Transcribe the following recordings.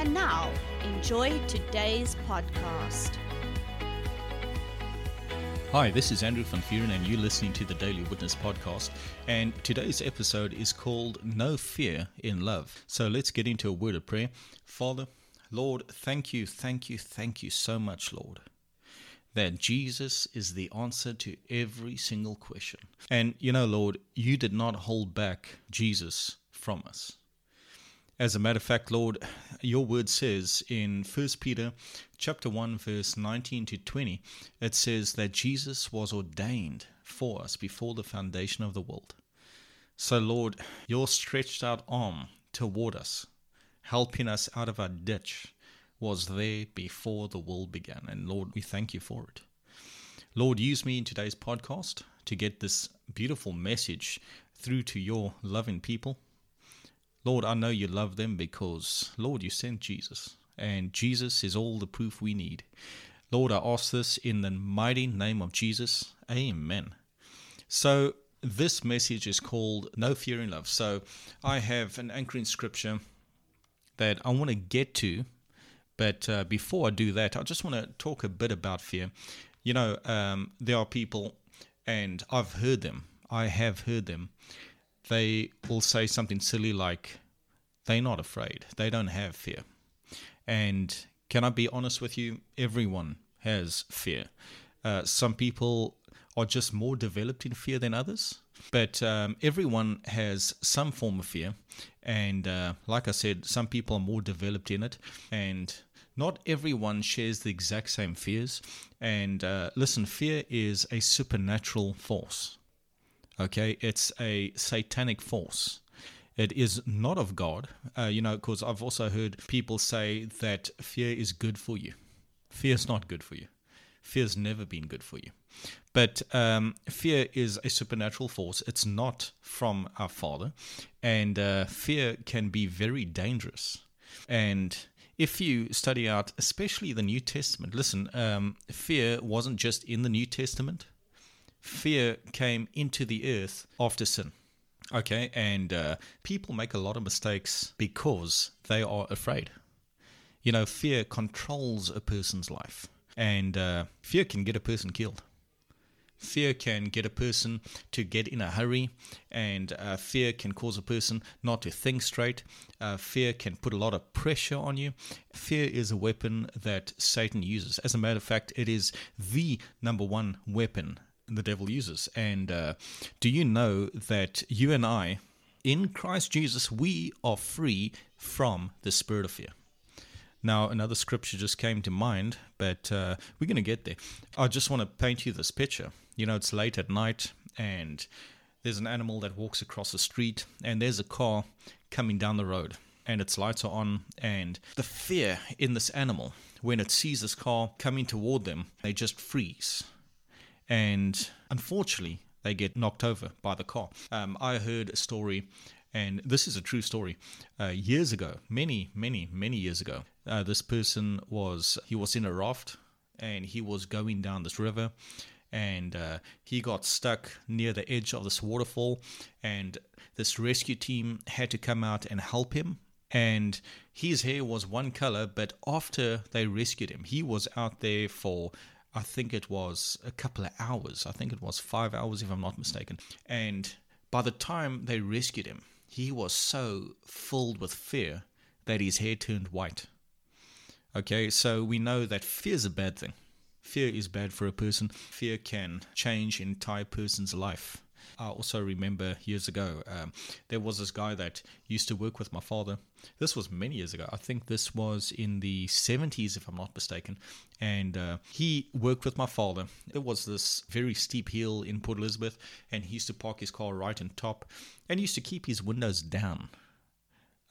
And now, enjoy today's podcast. Hi, this is Andrew Van Vuuren, and you're listening to the Daily Witness podcast. And today's episode is called No Fear in Love. So let's get into a word of prayer. Father, Lord, thank you, thank you, thank you so much, Lord, that Jesus is the answer to every single question. And you know, Lord, you did not hold back Jesus from us. As a matter of fact, Lord, your word says in 1 Peter chapter 1 verse 19 to 20, it says that Jesus was ordained for us before the foundation of the world. So Lord, your stretched out arm toward us, helping us out of our ditch, was there before the world began. And Lord, we thank you for it. Lord, use me in today's podcast to get this beautiful message through to your loving people. Lord, I know you love them because, Lord, you sent Jesus, and Jesus is all the proof we need. Lord, I ask this in the mighty name of Jesus. Amen. So, this message is called No Fear in Love. So, I have an anchoring scripture that I want to get to, but uh, before I do that, I just want to talk a bit about fear. You know, um, there are people, and I've heard them, I have heard them they will say something silly like, they're not afraid, they don't have fear. And can I be honest with you? Everyone has fear. Uh, some people are just more developed in fear than others, but um, everyone has some form of fear. And uh, like I said, some people are more developed in it, and not everyone shares the exact same fears. And uh, listen, fear is a supernatural force. Okay, it's a satanic force. It is not of God, uh, you know, because I've also heard people say that fear is good for you. Fear is not good for you. Fear's never been good for you. But um, fear is a supernatural force. It's not from our Father. And uh, fear can be very dangerous. And if you study out, especially the New Testament, listen, um, fear wasn't just in the New Testament, fear came into the earth after sin. Okay, and uh, people make a lot of mistakes because they are afraid. You know, fear controls a person's life, and uh, fear can get a person killed. Fear can get a person to get in a hurry, and uh, fear can cause a person not to think straight. Uh, fear can put a lot of pressure on you. Fear is a weapon that Satan uses. As a matter of fact, it is the number one weapon the devil uses. And uh, do you know that you and I, in Christ Jesus, we are free from the spirit of fear? Now, another scripture just came to mind, but uh, we're going to get there. I just want to paint you this picture. You know, it's late at night, and there's an animal that walks across the street, and there's a car coming down the road, and its lights are on, and the fear in this animal, when it sees this car coming toward them, they just freeze and unfortunately, they get knocked over by the car. Um, I heard a story, and this is a true story. Uh, years ago, many, many, many years ago, uh, this person was he was in a raft, and he was going down this river, and uh, he got stuck near the edge of this waterfall, and this rescue team had to come out and help him. And his hair was one color, but after they rescued him, he was out there for I think it was a couple of hours. I think it was five hours, if I'm not mistaken. And by the time they rescued him, he was so filled with fear that his hair turned white. Okay, so we know that fear is a bad thing. Fear is bad for a person. Fear can change an entire person's life. I also remember years ago, um, there was this guy that used to work with my father. This was many years ago. I think this was in the 70s, if I'm not mistaken. And uh, he worked with my father. It was this very steep hill in Port Elizabeth, and he used to park his car right on top and used to keep his windows down.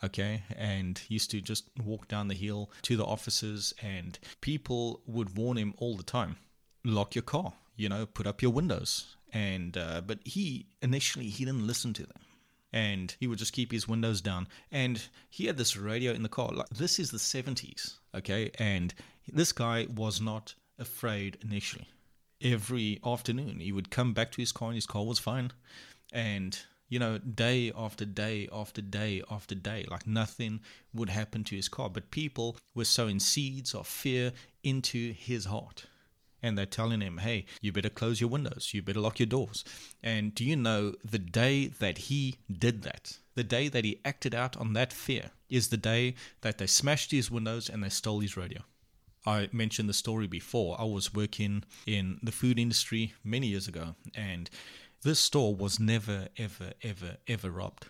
okay, and used to just walk down the hill to the offices, and people would warn him all the time lock your car, you know, put up your windows. And, uh, but he initially, he didn't listen to them. And he would just keep his windows down. And he had this radio in the car. Like, this is the 70s, okay? And this guy was not afraid initially. Every afternoon, he would come back to his car, and his car was fine. And you know, day after day after day after day, like nothing would happen to his car. But people were sowing seeds of fear into his heart. And they're telling him, hey, you better close your windows, you better lock your doors. And do you know the day that he did that, the day that he acted out on that fear, is the day that they smashed his windows and they stole his radio? I mentioned the story before. I was working in the food industry many years ago, and this store was never, ever, ever, ever robbed.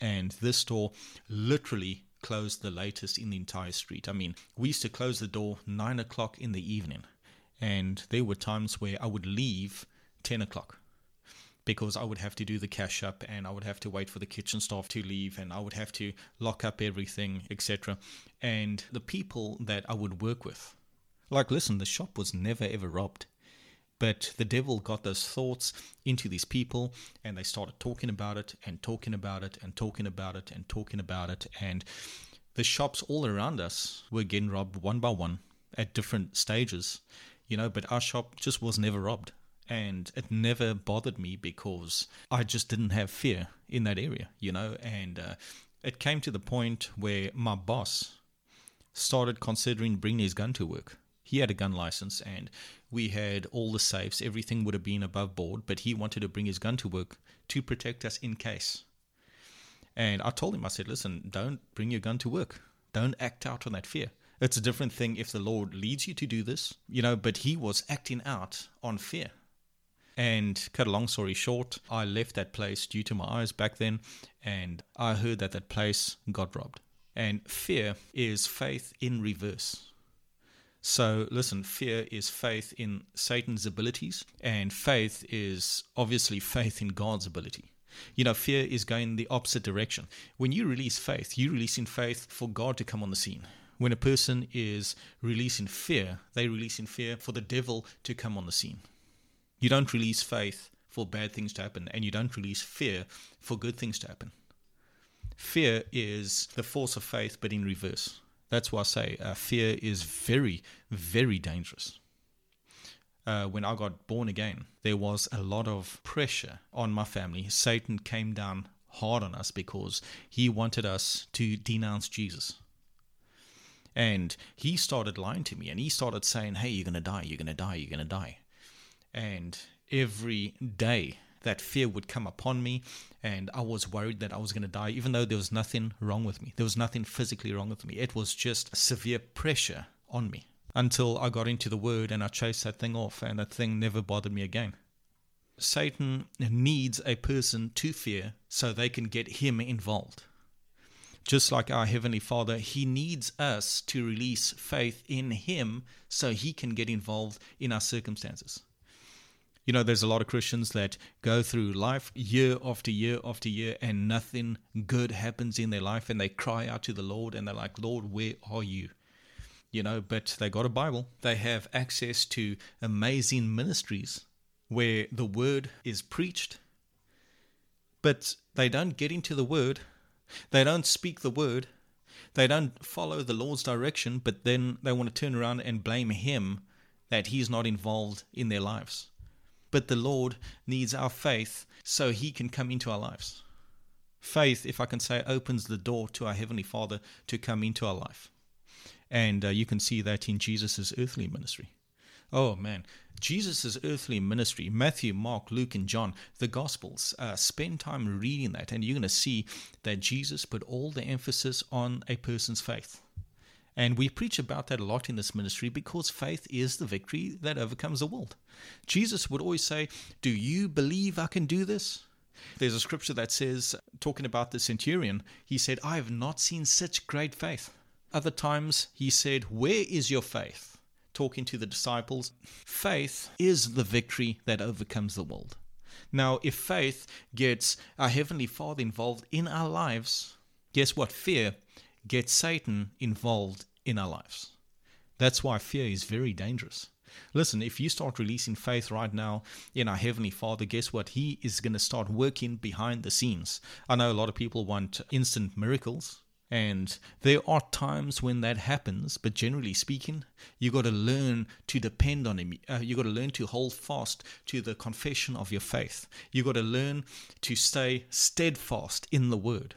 And this store literally closed the latest in the entire street. I mean, we used to close the door 9 o'clock in the evening. And there were times where I would leave 10 o'clock because I would have to do the cash up and I would have to wait for the kitchen staff to leave and I would have to lock up everything, etc. And the people that I would work with, like, listen, the shop was never ever robbed. But the devil got those thoughts into these people, and they started talking about it and talking about it and talking about it and talking about it. And the shops all around us were getting robbed one by one at different stages, you know, but our shop just was never robbed. And it never bothered me because I just didn't have fear in that area, you know. And uh, it came to the point where my boss started considering bringing his gun to work he had a gun license and we had all the safes. Everything would have been above board, but he wanted to bring his gun to work to protect us in case. And I told him, I said, listen, don't bring your gun to work. Don't act out on that fear. It's a different thing if the Lord leads you to do this, you know, but he was acting out on fear. And cut a long story short, I left that place due to my eyes back then, and I heard that that place got robbed. And fear is faith in reverse. So, listen, fear is faith in Satan's abilities, and faith is obviously faith in God's ability. You know, fear is going the opposite direction. When you release faith, you release in faith for God to come on the scene. When a person is releasing fear, they release in fear for the devil to come on the scene. You don't release faith for bad things to happen, and you don't release fear for good things to happen. Fear is the force of faith, but in reverse. That's why I say uh, fear is very, very dangerous. Uh, when I got born again, there was a lot of pressure on my family. Satan came down hard on us because he wanted us to denounce Jesus. And he started lying to me and he started saying, Hey, you're going to die, you're going to die, you're going to die. And every day that fear would come upon me and I was worried that I was going to die, even though there was nothing wrong with me. There was nothing physically wrong with me. It was just severe pressure on me until I got into the Word and I chased that thing off, and that thing never bothered me again. Satan needs a person to fear so they can get him involved. Just like our Heavenly Father, He needs us to release faith in Him so He can get involved in our circumstances. You know, there's a lot of Christians that go through life year after year after year and nothing good happens in their life and they cry out to the Lord and they're like, Lord, where are you? You know, but they got a Bible. They have access to amazing ministries where the word is preached, but they don't get into the word. They don't speak the word. They don't follow the Lord's direction, but then they want to turn around and blame Him that He's not involved in their lives. But the Lord needs our faith so He can come into our lives. Faith, if I can say, opens the door to our Heavenly Father to come into our life. And uh, you can see that in Jesus' earthly ministry. Oh man, Jesus' earthly ministry, Matthew, Mark, Luke, and John, the Gospels, uh, spend time reading that, and you're going to see that Jesus put all the emphasis on a person's faith. And we preach about that a lot in this ministry because faith is the victory that overcomes the world. Jesus would always say, Do you believe I can do this? There's a scripture that says, talking about the centurion, he said, I have not seen such great faith. Other times he said, Where is your faith? Talking to the disciples, faith is the victory that overcomes the world. Now, if faith gets our Heavenly Father involved in our lives, Guess what? Fear gets Satan involved in our lives. That's why fear is very dangerous. Listen, if you start releasing faith right now in our Heavenly Father, guess what? He is going to start working behind the scenes. I know a lot of people want instant miracles, and there are times when that happens, but generally speaking, you got to learn to depend on Him. Uh, you got to learn to hold fast to the confession of your faith. You got to learn to stay steadfast in the Word.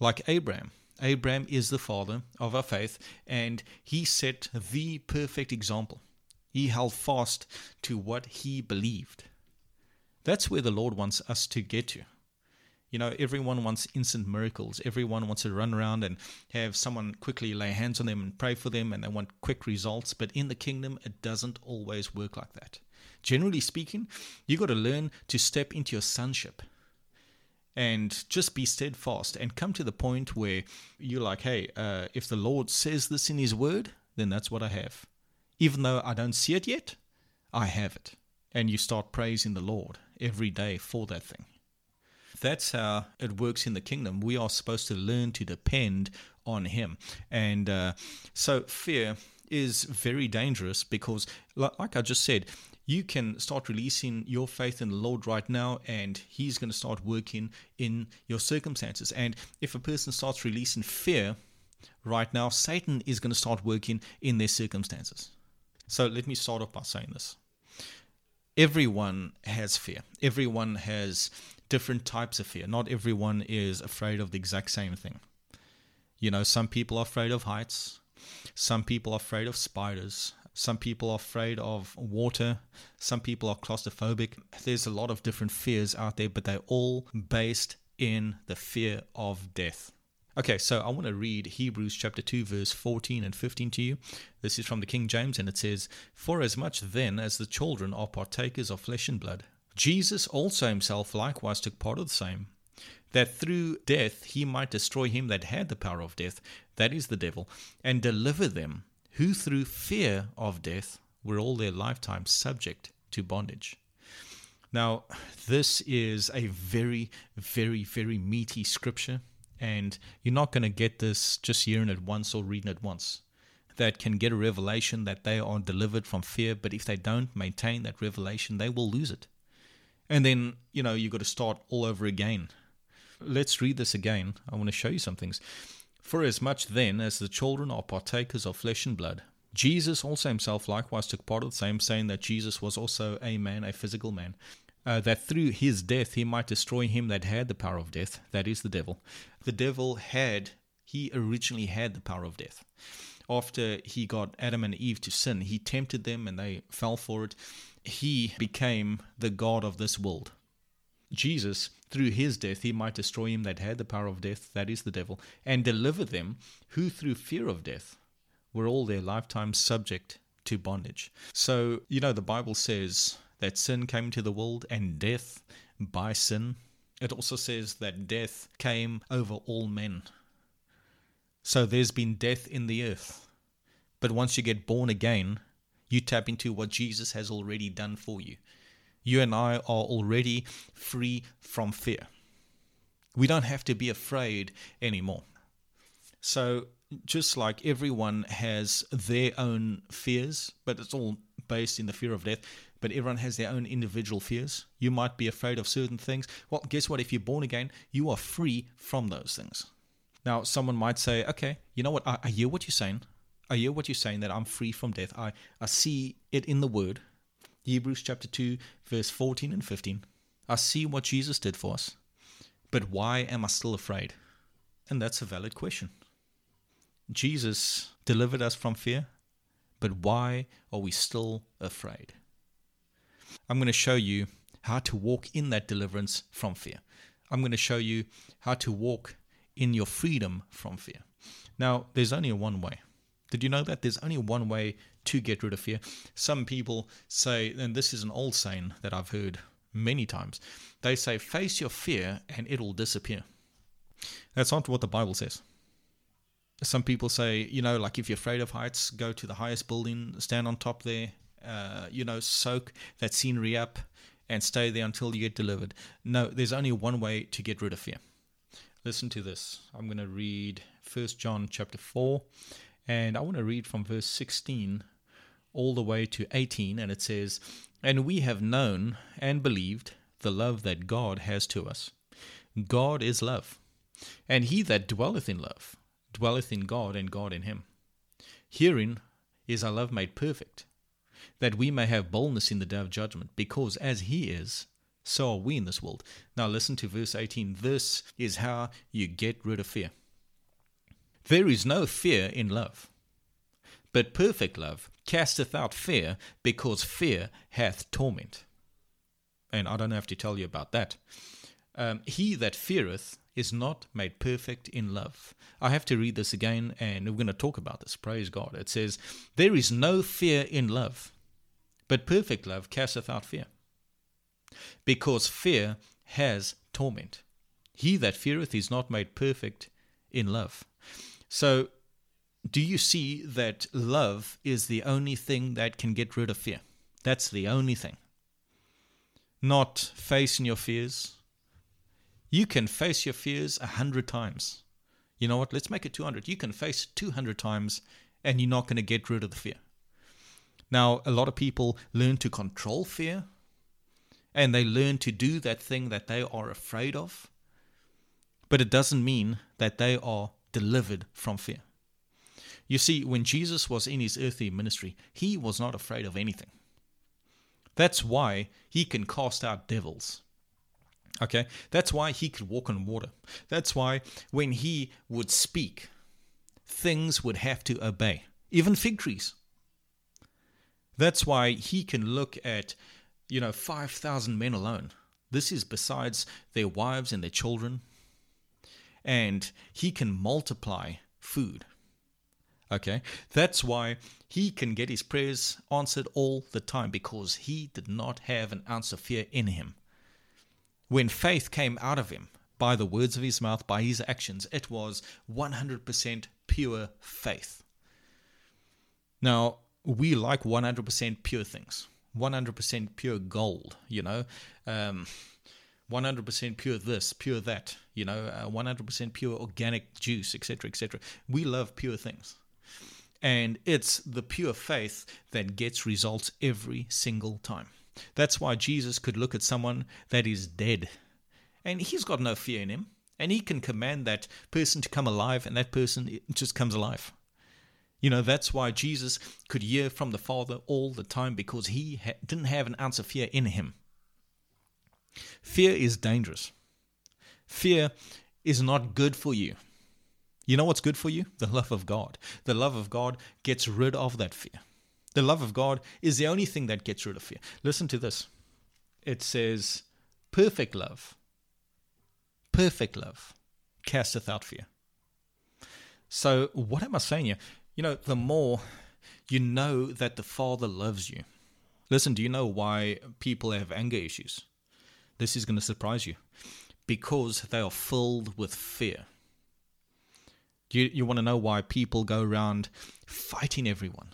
Like Abraham. Abraham is the father of our faith, and he set the perfect example. He held fast to what he believed. That's where the Lord wants us to get to. You know, everyone wants instant miracles. Everyone wants to run around and have someone quickly lay hands on them and pray for them, and they want quick results. But in the kingdom, it doesn't always work like that. Generally speaking, you've got to learn to step into your sonship and just be steadfast and come to the point where you're like, hey, uh, if the Lord says this in His Word, then that's what I have. Even though I don't see it yet, I have it. And you start praising the Lord every day for that thing. That's how it works in the kingdom. We are supposed to learn to depend on Him. And uh, so fear is very dangerous because, like I just said, you can start releasing your faith in the Lord right now, and He's going to start working in your circumstances. And if a person starts releasing fear right now, Satan is going to start working in their circumstances. So let me start off by saying this. Everyone has fear. Everyone has different types of fear. Not everyone is afraid of the exact same thing. You know, some people are afraid of heights, some people are afraid of spiders, some people are afraid of water, some people are claustrophobic. There's a lot of different fears out there, but they're all based in the fear of death. Okay, so I want to read Hebrews chapter 2, verse 14 and 15 to you. This is from the King James, and it says, For as much then as the children are partakers of flesh and blood, Jesus also himself likewise took part of the same, that through death he might destroy him that had the power of death, that is the devil, and deliver them who through fear of death were all their lifetime subject to bondage. Now, this is a very, very, very meaty scripture, and you're not going to get this just hearing it once or reading it once that can get a revelation that they are delivered from fear, but if they don't maintain that revelation, they will lose it and then you know you've got to start all over again. Let's read this again. I want to show you some things. For as much then as the children are partakers of flesh and blood, Jesus also himself likewise took part of the same, saying that Jesus was also a man, a physical man, uh, that through his death he might destroy him that had the power of death, that is the devil. The devil had, he originally had the power of death. After he got Adam and Eve to sin, he tempted them and they fell for it he became the God of this world. Jesus, through his death, he might destroy him that had the power of death, that is the devil, and deliver them who, through fear of death, were all their lifetime subject to bondage. So, you know, the Bible says that sin came into the world and death by sin. It also says that death came over all men. So there's been death in the earth. But once you get born again, you tap into what Jesus has already done for you. You and I are already free from fear. We don't have to be afraid anymore. So, just like everyone has their own fears, but it's all based in the fear of death, but everyone has their own individual fears. You might be afraid of certain things. Well, guess what? If you're born again, you are free from those things. Now, someone might say, okay, you know what? I, I hear what you're saying. I hear what you're saying that I'm free from death. I, I see it in the Word. Hebrews chapter 2, verse 14 and 15. I see what Jesus did for us. But why am I still afraid? And that's a valid question. Jesus delivered us from fear, but why are we still afraid? I'm going to show you how to walk in that deliverance from fear. I'm going to show you how to walk in your freedom from fear. Now, there's only one way. Did you know that? There's only one way to get rid of fear. Some people say, and this is an old saying that I've heard many times, they say, face your fear and it'll disappear. That's not what the Bible says. Some people say, you know, like if you're afraid of heights, go to the highest building, stand on top there, uh, you know, soak that scenery up and stay there until you get delivered. No, there's only one way to get rid of fear. Listen to this. I'm going to read 1 John chapter 4, and I want to read from verse 16 all the way to 18, and it says, And we have known and believed the love that God has to us. God is love, and he that dwelleth in love dwelleth in God, and God in him. Herein is our love made perfect, that we may have boldness in the day of judgment, because as he is, so are we in this world. Now listen to verse 18. This is how you get rid of fear. There is no fear in love, but perfect love casteth out fear, because fear hath torment. And I don't have to tell you about that. Um, he that feareth is not made perfect in love. I have to read this again, and we're going to talk about this. Praise God. It says, There is no fear in love, but perfect love casteth out fear because fear has torment. He that feareth is not made perfect in love. So, do you see that love is the only thing that can get rid of fear? That's the only thing. Not facing your fears. You can face your fears a hundred times. You know what? Let's make it 200. You can face 200 times and you're not going to get rid of the fear. Now, a lot of people learn to control fear and they learn to do that thing that they are afraid of. But it doesn't mean that they are delivered from fear. You see, when Jesus was in his earthly ministry, he was not afraid of anything. That's why he can cast out devils. Okay? That's why he could walk on water. That's why when he would speak, things would have to obey, even fig trees. That's why he can look at you know, 5,000 men alone. This is besides their wives and their children. And he can multiply food. Okay? That's why he can get his prayers answered all the time because he did not have an ounce of fear in him. When faith came out of him by the words of his mouth, by his actions, it was 100% pure faith. Now, we like 100% pure things. 100% pure gold, you know, um, 100% pure this, pure that, you know, uh, 100% pure organic juice, etc., etc. We love pure things. And it's the pure faith that gets results every single time. That's why Jesus could look at someone that is dead and he's got no fear in him. And he can command that person to come alive, and that person just comes alive. You know, that's why Jesus could hear from the Father all the time because he ha- didn't have an ounce of fear in him. Fear is dangerous. Fear is not good for you. You know what's good for you? The love of God. The love of God gets rid of that fear. The love of God is the only thing that gets rid of fear. Listen to this. It says, perfect love, perfect love casteth out fear. So, what am I saying here? You know, the more you know that the Father loves you. Listen, do you know why people have anger issues? This is going to surprise you. Because they are filled with fear. You, you want to know why people go around fighting everyone?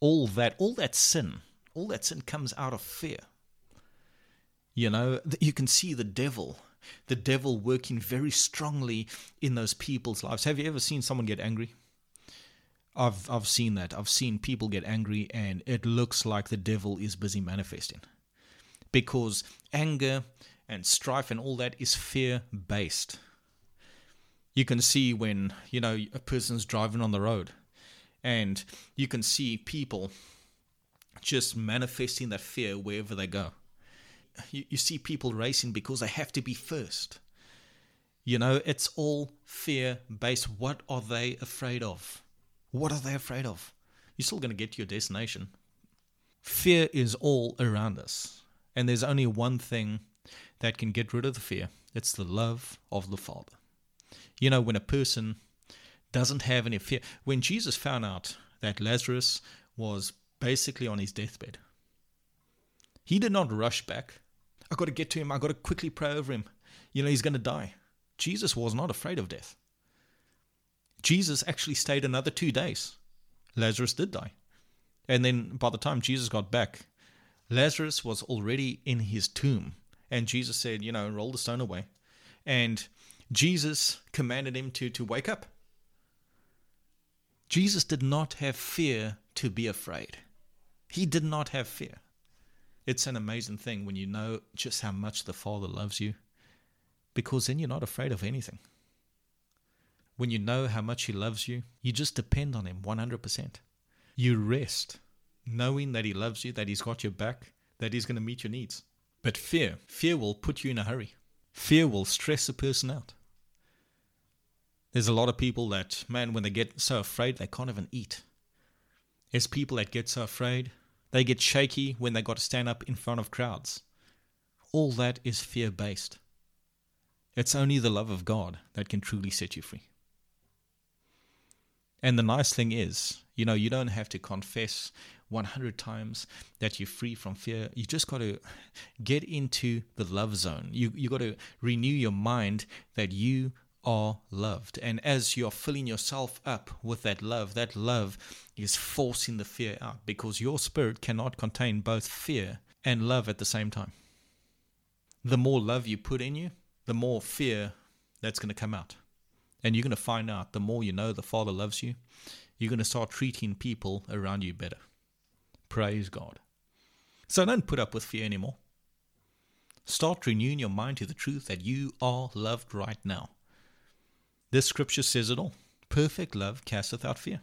All that, all that sin, all that sin comes out of fear. You know, you can see the devil, the devil working very strongly in those people's lives. Have you ever seen someone get angry? I've I've seen that. I've seen people get angry and it looks like the devil is busy manifesting. Because anger and strife and all that is fear based. You can see when, you know, a person's driving on the road and you can see people just manifesting that fear wherever they go. You, you see people racing because they have to be first. You know, it's all fear based. What are they afraid of? What are they afraid of? You're still going to get to your destination. Fear is all around us. And there's only one thing that can get rid of the fear it's the love of the Father. You know, when a person doesn't have any fear, when Jesus found out that Lazarus was basically on his deathbed, he did not rush back. I got to get to him. I got to quickly pray over him. You know, he's going to die. Jesus was not afraid of death. Jesus actually stayed another two days. Lazarus did die. And then by the time Jesus got back, Lazarus was already in his tomb. And Jesus said, you know, roll the stone away. And Jesus commanded him to, to wake up. Jesus did not have fear to be afraid. He did not have fear. It's an amazing thing when you know just how much the Father loves you, because then you're not afraid of anything. When you know how much He loves you, you just depend on Him 100%. You rest, knowing that He loves you, that He's got your back, that He's going to meet your needs. But fear, fear will put you in a hurry. Fear will stress a person out. There's a lot of people that, man, when they get so afraid, they can't even eat. There's people that get so afraid, they get shaky when they got to stand up in front of crowds. All that is fear based. It's only the love of God that can truly set you free. And the nice thing is, you know, you don't have to confess 100 times that you're free from fear. You just got to get into the love zone. You you got to renew your mind that you are loved. And as you're filling yourself up with that love, that love is forcing the fear out because your spirit cannot contain both fear and love at the same time. The more love you put in you, the more fear that's going to come out. And you're going to find out the more you know the Father loves you, you're going to start treating people around you better. Praise God. So don't put up with fear anymore. Start renewing your mind to the truth that you are loved right now. This scripture says it all. Perfect love casteth out fear.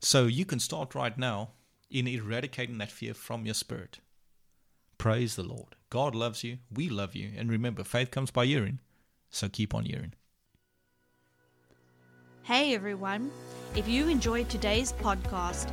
So you can start right now in eradicating that fear from your spirit. Praise the Lord. God loves you. We love you. And remember, faith comes by hearing. So keep on hearing. Hey everyone. If you enjoyed today's podcast,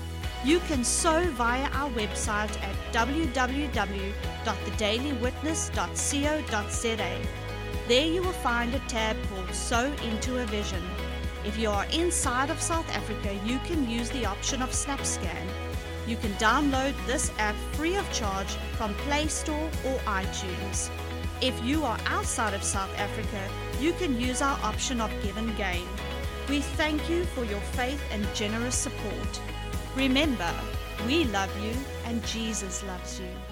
You can sow via our website at www.thedailywitness.co.za. There you will find a tab called Sow into a Vision. If you are inside of South Africa, you can use the option of SnapScan. You can download this app free of charge from Play Store or iTunes. If you are outside of South Africa, you can use our option of GivenGain. We thank you for your faith and generous support. Remember, we love you and Jesus loves you.